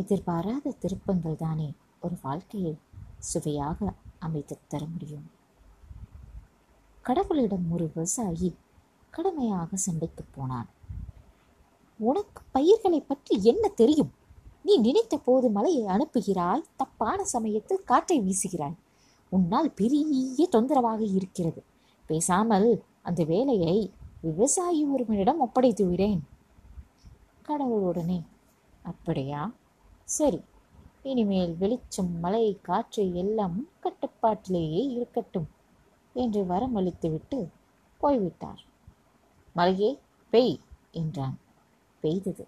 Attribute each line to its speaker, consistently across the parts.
Speaker 1: எதிர்பாராத திருப்பங்கள் தானே ஒரு வாழ்க்கையை சுவையாக அமைத்து தர முடியும். கடவுளிடம் ஒரு விவசாயி கடமையாக சண்டைக்கு போனான். உனக்கு பயிர்களை பற்றி என்ன தெரியும்? நீ நினைத்த போது மழையை அனுப்புகிறாய் தப்பான சமயத்தில் காற்றை வீசுகிறாய். உன்னால் பெரிய தொந்தரவாக இருக்கிறது. பேசாமல் அந்த வேலையை விவசாயி ஒருவனிடம் ஒப்படைத்து விடேன். கடவுளுடனே அப்படியா? சரி இனிமேல் வெளிச்சம் மலை காற்று எல்லாம் கட்டுப்பாட்டிலேயே இருக்கட்டும் என்று வரமளித்துவிட்டு போய்விட்டார். மலையே பெய் என்றான். பெய்தது.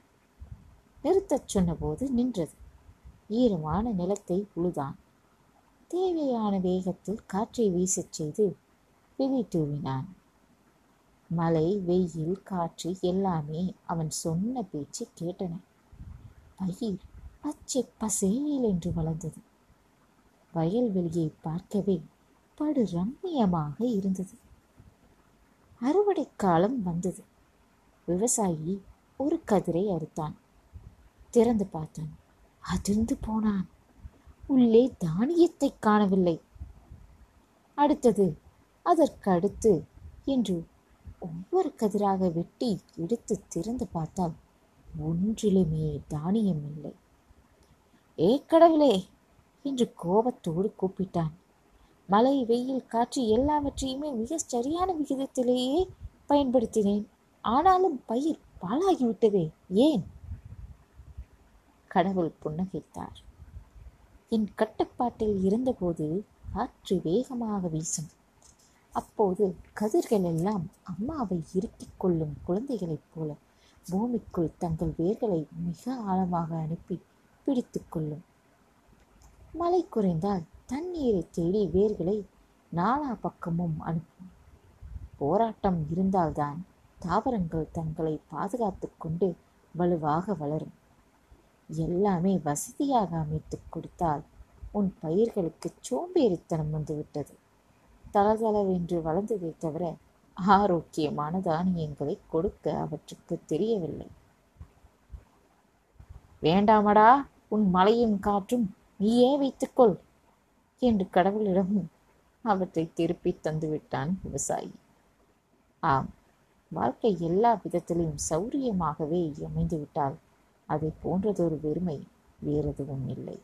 Speaker 1: நிறுத்தச் சொன்னபோது நின்றது. ஈரமான நிலத்தை உழுதான். தேவையான வேகத்தில் காற்றை வீசச் செய்து விதை தூவினான். மழை வெயில் காற்று எல்லாமே அவன் சொன்ன பேச்சு கேட்டன. பயிர் பச்சை பசேல் என்று வளர்ந்தது. வயல்வெளியை பார்க்கவே படு ரம்மியமாக இருந்தது. அறுவடை காலம் வந்தது. விவசாயி ஒரு கதிரை அறுத்தான். திறந்து பார்த்தான். அதிர்ந்து போனான். உள்ளே தானியத்தை காணவில்லை. அடுத்தது அதற்கு அடுத்து என்று ஒவ்வொரு கதிராக வெட்டி எடுத்து திறந்து பார்த்தால் ஒன்றிலுமே தானியம் இல்லை. ஏ கடவுளே! என்று கோபத்தோடு கூப்பிட்டான். மழை வெயில் காற்று எல்லாவற்றையுமே மிக சரியான விகிதத்திலேயே பயன்படுத்தினேன். ஆனாலும் பயிர் பாழாகிவிட்டதே ஏன்? கடவுள் புன்னகைத்தார். என் கட்டுப்பாட்டில் இருந்தபோது காற்று வேகமாக வீசும். அப்போது கதிர்கள் எல்லாம் அம்மாவை இறுக்கிக் கொள்ளும் குழந்தைகளைப் போல பூமிக்குள் தங்கள் வேர்களை மிக ஆழமாக அனுப்பி பிடித்து கொள்ளும் மழை குறைந்தால் தண்ணீரை தேடி வேர்களை நாலா பக்கமும் அனுப்பும். போராட்டம் இருந்தால்தான் தாவரங்கள் தங்களை பாதுகாத்து கொண்டு வலுவாக வளரும். எல்லாமே வசதியாக அமைத்து கொடுத்தால் உன் பயிர்களுக்கு சோம்பேறித்தனம் வந்துவிட்டது. தளதளவென்று வளர்ந்ததை தவிர ஆரோக்கியமான தானியங்களை கொடுக்க அவற்றுக்கு தெரியவில்லை. வேண்டாமடா உன் மலையும் காற்றும் நீயே வைத்துக்கொள் என்று கடவுளிடம் அவற்றை திருப்பி தந்துவிட்டான் விவசாயி. ஆம் வாழ்க்கை எல்லா விதத்திலும் சௌரியமாகவே அமைந்துவிட்டால் அதை போன்றதொரு வெறுமை வேறெதுவும் இல்லை.